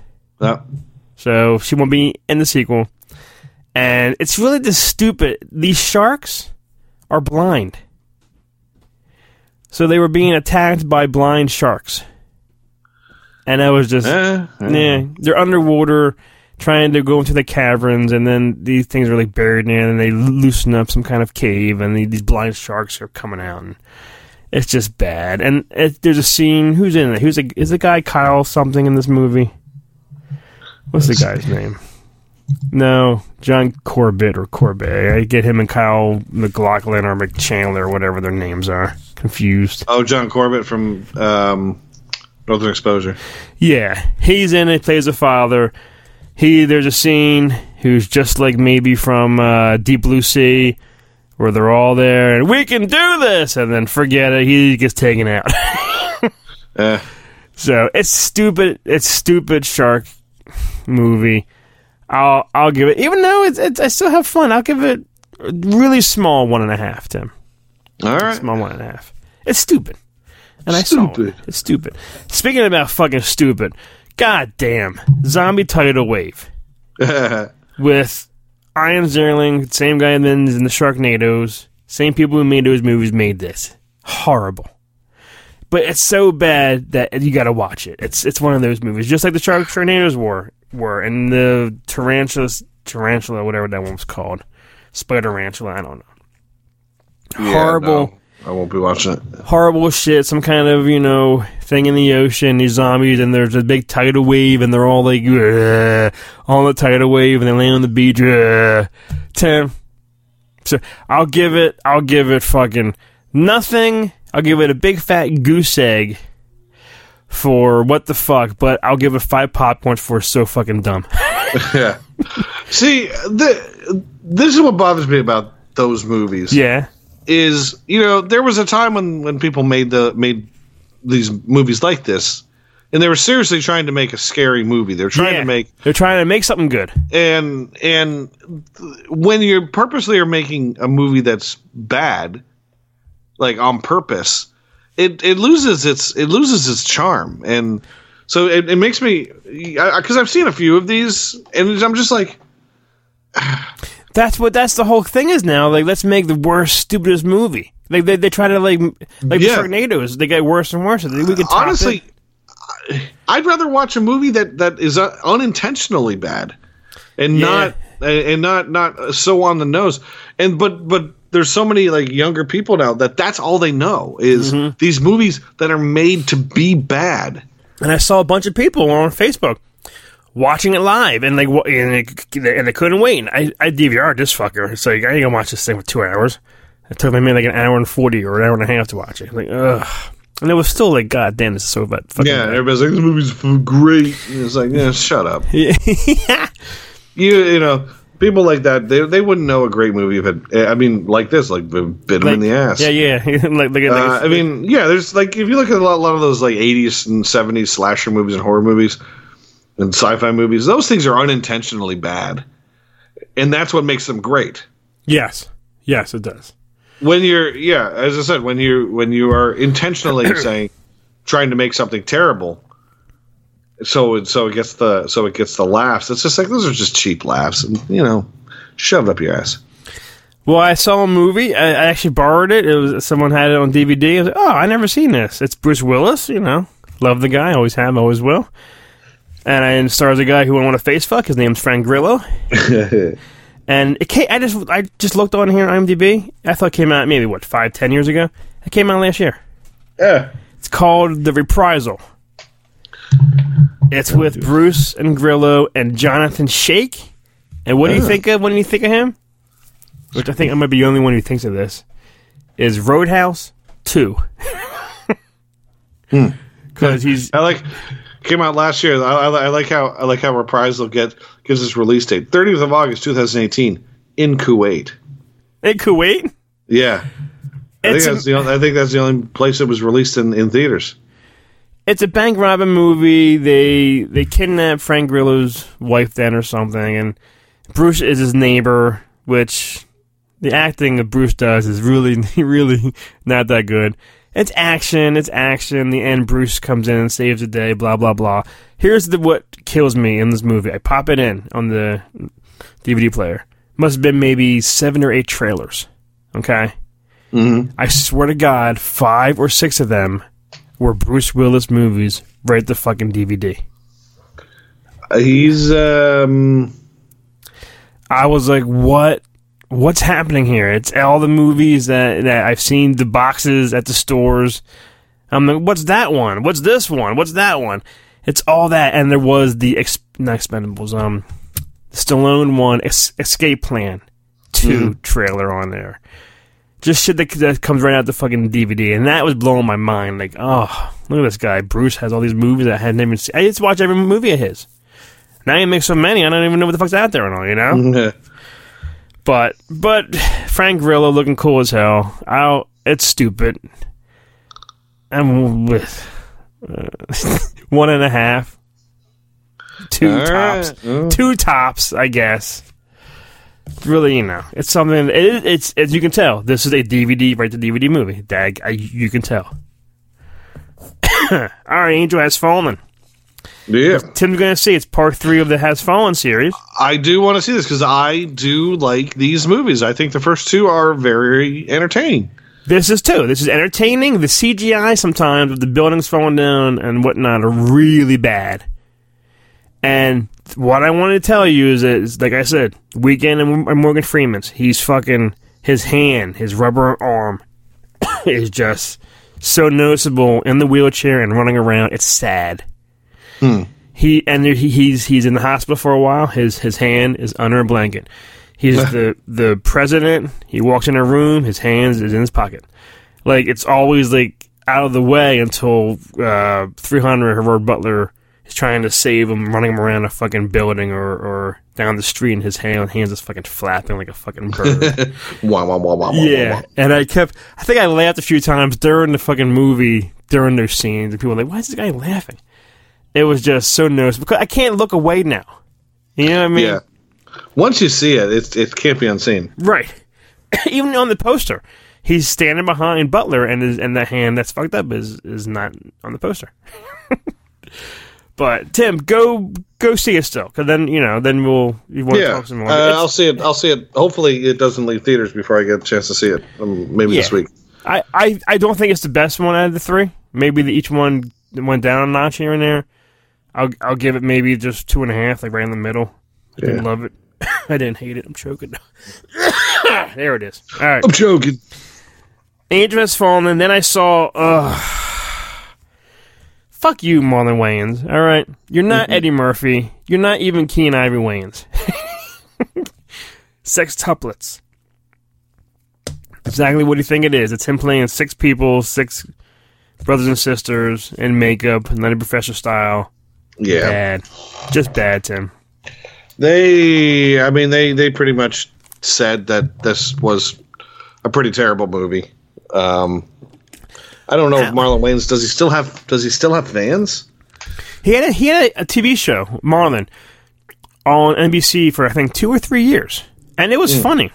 So she won't be in the sequel. And it's really just stupid. These sharks are blind. So they were being attacked by blind sharks. And I was just, eh, eh. yeah, they're underwater trying to go into the caverns, and then these things are like buried in, and they loosen up some kind of cave, and the, these blind sharks are coming out. And it's just bad. And it, there's a scene. Who's in it? Who's a, is the guy Kyle something in this movie? What's the guy's name? No, John Corbett or Corbett. I get him and Kyle MacLachlan or McChandler or whatever their names are. Confused. Oh, John Corbett from um, Northern Exposure. Yeah, he's in it. Plays a father. He there's a scene who's just like maybe from uh, Deep Blue Sea, where they're all there and we can do this, and then forget it. He gets taken out. Eh. So it's stupid. It's stupid shark movie. I'll I'll give it. Even though it's, it's I still have fun. I'll give it a really small one and a half. Tim, All right. small one and a half. It's stupid, and I saw Stupid. it. It's stupid. Speaking about fucking stupid, god damn, zombie tidal wave with Ian Ziering, same guy is in the Sharknadoes, same people who made those movies made this. Horrible. But it's so bad that you got to watch it. It's it's one of those movies, just like the Shark Sharknadoes were were, and the tarantulas, tarantula, whatever that one was called, spider tarantula. I don't know. Yeah, Horrible. no. I won't be watching it. horrible shit, some kind of, you know, thing in the ocean, these zombies, and there's a big tidal wave, and they're all like, on the tidal wave, and they land on the beach. Ugh. Tim. So I'll give it, I'll give it fucking nothing. I'll give it a big fat goose egg for what the fuck, but I'll give it five popcorns for so fucking dumb. yeah. See, the, this is what bothers me about those movies. yeah. Is you know there was a time when when people made the made these movies like this, and they were seriously trying to make a scary movie. They're trying Yeah. to make They're trying to make something good. and and when you purposely are making a movie that's bad, like on purpose, it it loses its it loses its charm, and so it, it makes me because I've seen a few of these, and I'm just like, That's what that's the whole thing is now. Like, let's make the worst, stupidest movie. Like they, they try to like like Yeah. the Sharknadoes. They get worse and worse. We could honestly, it. I'd rather watch a movie that that is uh, unintentionally bad, and Yeah. not and not not so on the nose. And but but there's so many like younger people now that that's all they know is Mm-hmm. these movies that are made to be bad. And I saw a bunch of people on Facebook watching it live, and like, and they, and they couldn't wait. And I I DVR'd this fucker. so I ain't gonna watch this thing for two hours. It took me maybe like an hour and forty or an hour and a half to watch it. Like, ugh. And it was still like, God damn, this is so bad. Fucking Yeah, bad. everybody's like this movie's great. And it's like, yeah, shut up. yeah. You you know. People like that, they, they wouldn't know a great movie if it. I mean, like this, like bit them in the ass. Yeah, yeah. like, like, Uh, I mean, yeah, there's like if you look at a lot, a lot of those like 80s and 70s slasher movies and horror movies and sci-fi movies, those things are unintentionally bad, and that's what makes them great. yes, yes, it does. When you're, yeah, as I said, when you when you are intentionally saying trying to make something terrible, so it so it gets the so it gets the laughs. It's just like those are just cheap laughs, and you know, shove up your ass. Well, I saw a movie. I, I actually borrowed it. It was someone had it on DVD. I was like, oh, I never seen this. It's Bruce Willis. You know, love the guy. Always have, always will. And I and stars a guy who I want to face fuck. His name's Frank Grillo. and it came, I just I just looked on here on IMDb. I thought it came out maybe what five ten years ago. It came out last year. Yeah, It's called The Reprisal. It's with Bruce and Grillo and Johnathon Schaech. And what do you think of when you think of him? Which I think I might be the only one who thinks of this. Is Roadhouse 2. Hmm. Because he's I like came out last year. I, I, I like how I like how Reprisal get gives its release date, 30th of August, 2018, in Kuwait. in Kuwait. Yeah, I think that's the only, I think that's the only place it was released in, in theaters. it's a bank robbing movie. They they kidnap Frank Grillo's wife then or something, and Bruce is his neighbor, which the acting that Bruce does is really, really not that good. It's action, it's action. The end, Bruce comes in and saves the day. Blah blah blah. Here's the what kills me in this movie. I pop it in on the DVD player. Must have been maybe seven or eight trailers. Okay, Mm-hmm. I swear to God, five or six of them were Bruce Willis movies right the fucking DVD. He's um, I was like, what? What's happening here? It's all the movies that, that I've seen, the boxes at the stores. I'm like, what's that one? What's this one? What's that one? It's all that, and there was the ex- not Expendables, um, Stallone one, es- Escape Plan 2 trailer on there. Just shit that, that comes right out the fucking DVD, and that was blowing my mind. Like, oh, look at this guy. Bruce has all these movies that I hadn't even seen. I just watch every movie of his. Now he makes so many, I don't even know what the fuck's out there and all, you know? But but Frank Grillo looking cool as hell. I it's stupid. I'm with uh, one and a half, two All tops, right. Oh. two tops, I guess. Really, you know, it's something. It, it's as you can tell, this is a DVD, right The DVD movie. Dag, I, you can tell. Our angel has fallen. Yeah. Tim's gonna see it's part three of the Has Fallen series. I do want to see this because I do like these movies. I think the first two are very entertaining. This is too. This is entertaining. The CGI sometimes with the buildings falling down and whatnot are really bad. And what I want to tell you is, is like I said, Weekend and Morgan Freeman's. He's fucking his hand, his rubber arm, is just so noticeable in the wheelchair and running around. It's sad. He and he, he's he's in the hospital for a while. His his hand is under a blanket. He's the the president. He walks in a room. His hands is in his pocket. Like it's always like out of the way until uh, 300 Gerard Butler is trying to save him, running him around a fucking building or, or down the street, and his hand hands is fucking flapping like a fucking bird. Wah, wah, wah, wah, wah, Yeah, wah. and I kept. I think I laughed a few times during the fucking movie during those scenes, and people were like, "Why is this guy laughing?" It was just so noticeable because I can't look away now. You know what I mean? Yeah. Once you see it, it it can't be unseen. Right. Even on the poster, he's standing behind Butler, and his, and the hand that's fucked up is is not on the poster. but Tim, go go see it still, because then you know then we'll you want to Yeah, talk some uh, more. It's- I'll see it. I'll see it. Hopefully, it doesn't leave theaters before I get a chance to see it. Um, maybe this week. I, I, I don't think it's the best one out of the three. Maybe the, each one went down a notch here and there. I'll I'll give it maybe just two and a half, like right in the middle. I didn't love it. I didn't hate it. I'm choking. there it is. All right. I'm choking. Angel has fallen, and then I saw. Uh, fuck you, Marlon Wayans. All right, you're not Eddie Murphy. You're not even Keenen Ivory Wayans. Sextuplets. Exactly what do you think it is? It's him playing six people, six brothers and sisters in makeup, Nutty Professor style. Yeah, Bad, just bad, Tim. they. I mean, they they pretty much said that this was a pretty terrible movie. Um, I don't know if uh, Marlon Wayans does he still have does he still have fans? He had a, he had a, TV show, Marlon, on NBC for I think two or three years, and it was mm. funny.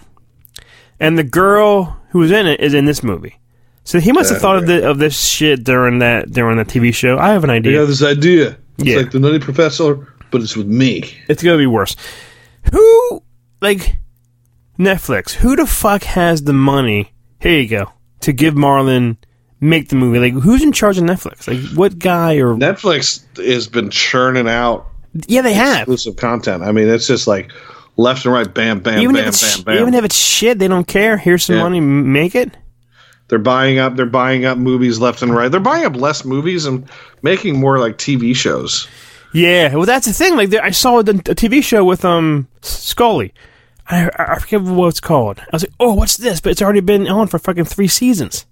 And the girl who was in it is in this movie, so he must have uh, thought of, the, of this shit during that during the TV show. I have an idea. Yeah, this idea. It's Yeah. like the Nutty Professor, but it's with me. It's gonna be worse. Who like Netflix? Who the fuck has the money? Here you go to give Marlon make the movie. Like who's in charge of Netflix? Like what guy or Netflix has been churning out yeah they have. exclusive content. I mean, it's just like left and right, bam, bam, Even bam, bam, bam. even if it's shit, they don't care. Here's some Yeah. money, make it. They're buying up. They're buying up movies left and right. They're buying up less movies and making more like TV shows. Yeah, well, that's the thing. Like, I saw a, a TV show with um Scully. I, I forget what it's called. I was like, oh, what's this? But it's already been on for fucking three seasons.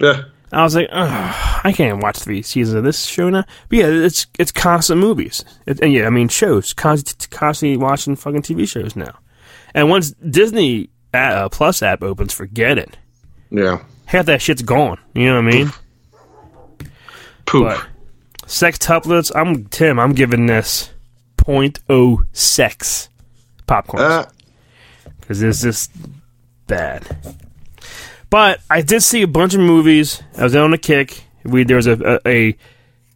Yeah, I was like, I can't watch three seasons of this show now. But yeah, it's it's constant movies. It, and yeah, I mean shows. Const, constantly watching fucking TV shows now. And once Disney uh, Plus app opens, forget it. yeah. Half that shit's gone. You know what I mean? Poop. But sextuplets, I'm Tim. I'm giving this 0.0 sex popcorn Uh, because it's just bad. But I did see a bunch of movies. I was on a kick. We there was a a, a,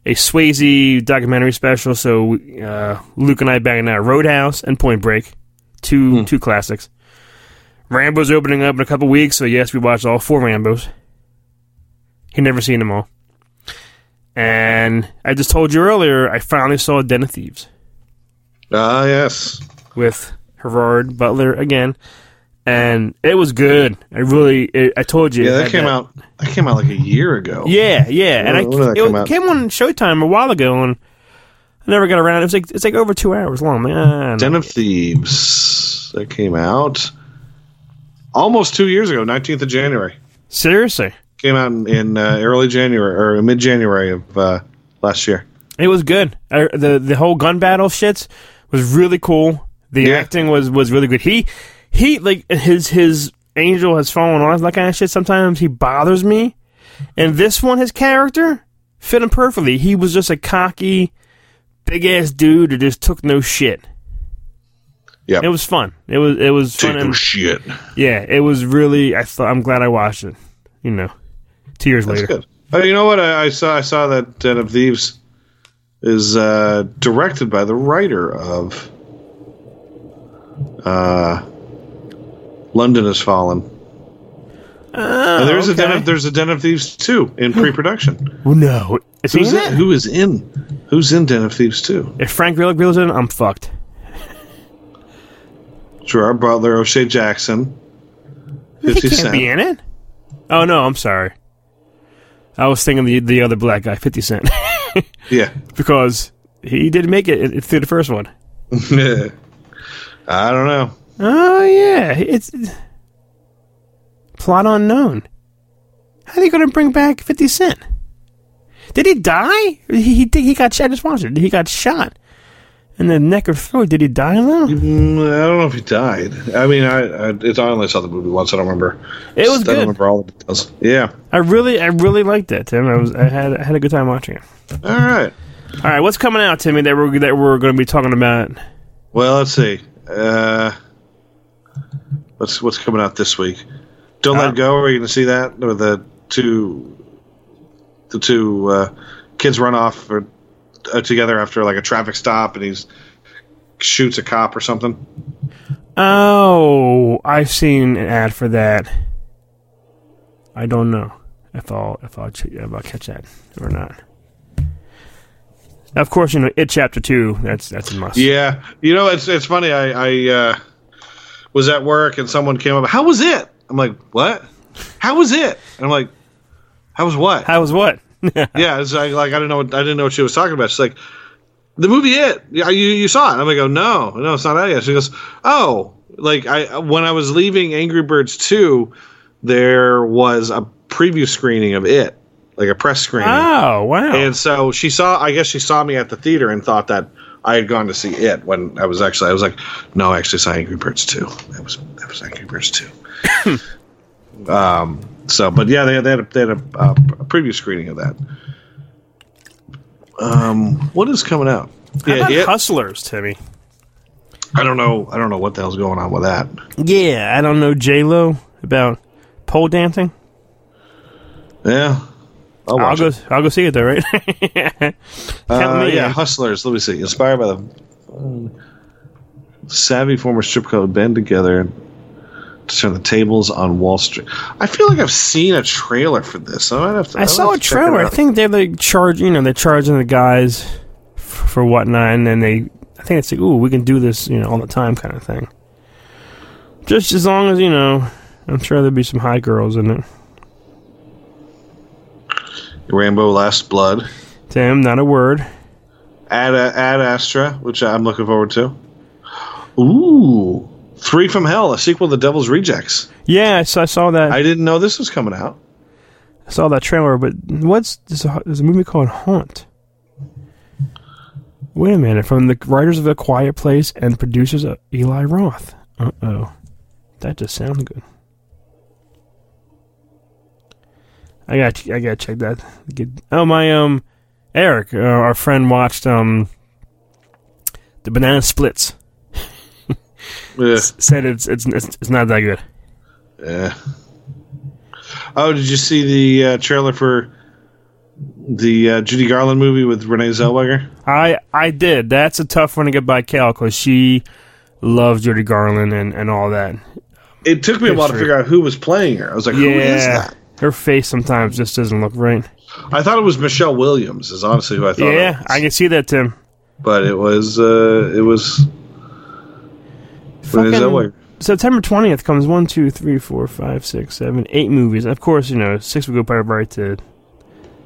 a Swayze documentary special. So uh, Luke and I banging out Roadhouse and Point Break, two two classics. Rambo's opening up in a couple weeks, so yes, we watched all four Rambos. He never seen them all. And I just told you earlier, I finally saw Den of Thieves ah, yes. with Gerard Butler again, and it was good. I really, it, I told you, Yeah, that had came out. That came out like a year ago. Yeah, yeah, and I When- when did it come came on Showtime a while ago, and I never got around. It was like it's like over two hours long, man. Den of Thieves. That came out almost two years ago, nineteenth of January. Seriously, Came out in, in uh, early January or mid January of uh, last year. it was good. I, the the whole gun battle shits was really cool. The Yeah. acting was was really good. He he like his his angel has fallen off that kind of shit. Sometimes he bothers me, and this one, his character fit him perfectly. He was just a cocky, big ass dude who just took no shit. Yeah, It was fun. It was it was fun. And- shit. Yeah, it was really. I thought I'm glad I watched it. You know, two years That's later. good. Oh, you know what? I, I saw. I saw that Den of Thieves is uh, directed by the writer of uh, London Has Fallen. Oh, and there's a Den of there's a Den of Thieves two in pre-production. No, is Who's in who is in? Who's in Den of Thieves two? If Frank Grillo Grillo's in, I'm fucked. Gerard Butler, O'Shea Jackson, He Fifty can't Cent. be in it. Oh no, I'm sorry. I was thinking the the other black guy, Fifty Cent, Yeah. because he didn't make it, it through the first one. I don't know. Oh yeah, it's plot unknown. How are they going to bring back Fifty Cent? Did he die? He he, he got shot. I just watched it. He got shot in the neck or throat. Did he die though? Mm, I don't know if he died. I mean, I, I it's I only saw the movie once. I don't remember. It was I good. don't remember all the details. Yeah. I really, I really liked that, Tim. I was, I had, I had a good time watching it. All right. All right, what's coming out, Timmy? That we're that we're going to be talking about. Well, let's see. Uh, what's what's coming out this week? Don't Uh, let go. Are you going to see that? Or the two the two uh, kids run off for, together after like a traffic stop, and he's shoots a cop or something. Oh, I've seen an ad for that. I don't know if I'll if I'll, ch- if I'll catch that or not. Of course, you know it. Chapter two. That's that's a must. Yeah, you know it's it's funny. I I uh, was at work and someone came up. How was it? I'm like, what? How was it? And I'm like, how was what? How was what? yeah, it's like, like I didn't know what I didn't know what she was talking about. She's like, the movie It. Yeah, you you saw it? I'm like, oh no, no, it's not out yet. She goes, oh, like I when I was leaving Angry Birds two, there was a preview screening of It, like a press screening. Oh wow! And so she saw, I guess she saw me at the theater and thought that I had gone to see it when I was actually, I was like, no, I actually saw Angry Birds 2. That was, that was Angry Birds 2. um, so, but yeah, they had, they had, a, they had a, uh, a preview screening of that. Um, what is coming out? How Yeah, about it, Hustlers, Timmy? I don't know. I don't know what the hell's going on with that. Yeah, I don't know J Lo about pole dancing. Yeah. I'll I'll go. it. I'll go see it though, right? Uh, me yeah, in. Hustlers. Let me see. Inspired by the um, savvy former strip club band together to turn the tables on Wall Street. I feel like I've seen a trailer for this. I might have to. I I'll saw a trailer. I think they're like charge. You know, they're charging the guys f- for whatnot, and then they. I think it's like, ooh, we can do this, you know, all the time, kind of thing. Just as long as you know, I'm sure there'll be some high girls in it. Rambo: Last Blood. Tim, not a word. Ad Ad Astra, which I'm looking forward to. Ooh, Three from Hell, a sequel to The Devil's Rejects. Yeah, I saw, that. I, didn't know this was coming out. I saw that trailer, but what's there's a, there's a movie called Haunt. Wait a minute, from the writers of A Quiet Place and producers of Eli Roth. Uh oh, that just sounds good. I got I gotta check that. Get, oh my um, Eric, uh, our friend watched um, the Banana Splits. Yeah. Said it's it's it's, it's not that good. Yeah. Oh, did you see the uh, trailer for the uh, Judy Garland movie with Renee Zellweger? I I did. That's a tough one to get by Cal because she loves Judy Garland and, and all that. It took me a while to figure out who was playing her. I was like, who is yeah, that? her face sometimes just doesn't look right. I thought it was Michelle Williams. Is honestly who I thought. yeah, it was. I can see that, Tim. but it was uh, it was Fucking Zellweger. September twentieth comes one, two, three, four, five, six, seven, eight movies. Of course, you know six would go probably right to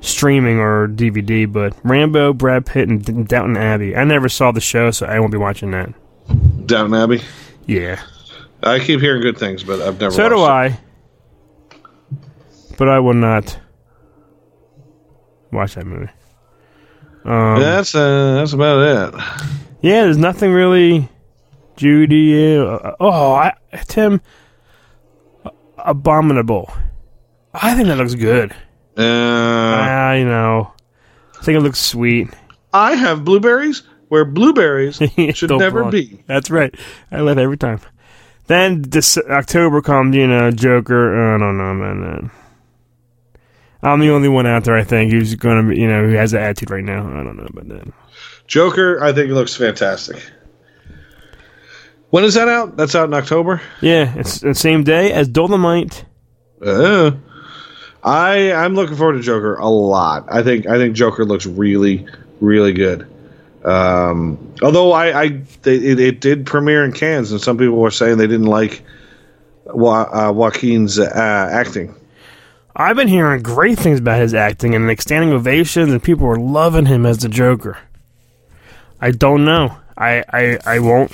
streaming or DVD. But Rambo, Brad Pitt, and Downton Abbey. I never saw the show, so I won't be watching that. Downton Abbey. Yeah, I keep hearing good things, but I've never. so do watched I. But I will not watch that movie. Um, That's uh, that's about it. Yeah, there's nothing really. Judy. Uh, oh, I, Tim. Abominable. I think that looks good. Uh, you know. I think it looks sweet. I have blueberries where blueberries should never belong. be. That's right. I laugh every time. Then this October comes, you know, Joker. I don't know, man. I'm the only one out there, I think, who's going to be, you know, who has that attitude right now. I don't know about that. Joker, I think looks fantastic. When is that out? That's out in October. Yeah, it's the same day as Dolemite. Uh, I I'm looking forward to Joker a lot. I think I think Joker looks really really good. Um, although I, I they, it, it did premiere in Cannes, and some people were saying they didn't like Wa- uh, Joaquin's uh, acting. I've been hearing great things about his acting and like standing ovations, and people were loving him as the Joker. I don't know. I I, I won't.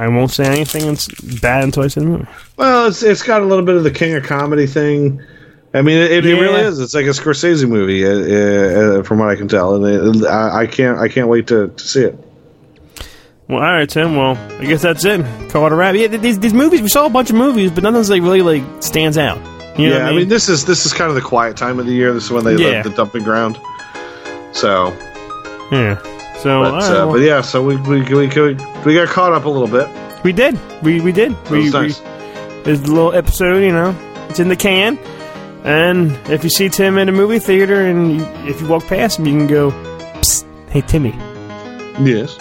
I won't say anything that's bad until I see the movie. Well, it's it's got a little bit of the king of comedy thing. I mean, it, it Yeah. really is. It's like a Scorsese movie, uh, uh, from what I can tell, and it, I, I can't I can't wait to, to see it. Well, all right, Tim. Well, I guess that's it. Call it a wrap. Yeah, these these movies. We saw a bunch of movies, but nothing's like really like stands out. You know yeah, what I mean, this is this is kind of the quiet time of the year. This is when they Yeah. the dumping ground. So, yeah. So, but, all right, uh, well, but yeah, so we we we we, we got caught up a little bit. we did. We we did. That We, was we nice. There's a little episode, you know, it's in the can. And if you see Tim in a movie theater and you, if you walk past him, you can go, Psst, hey, Timmy, Yes.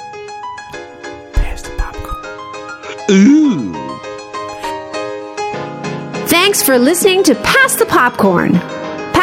pass the popcorn. Ooh. Thanks for listening to Pass the Popcorn.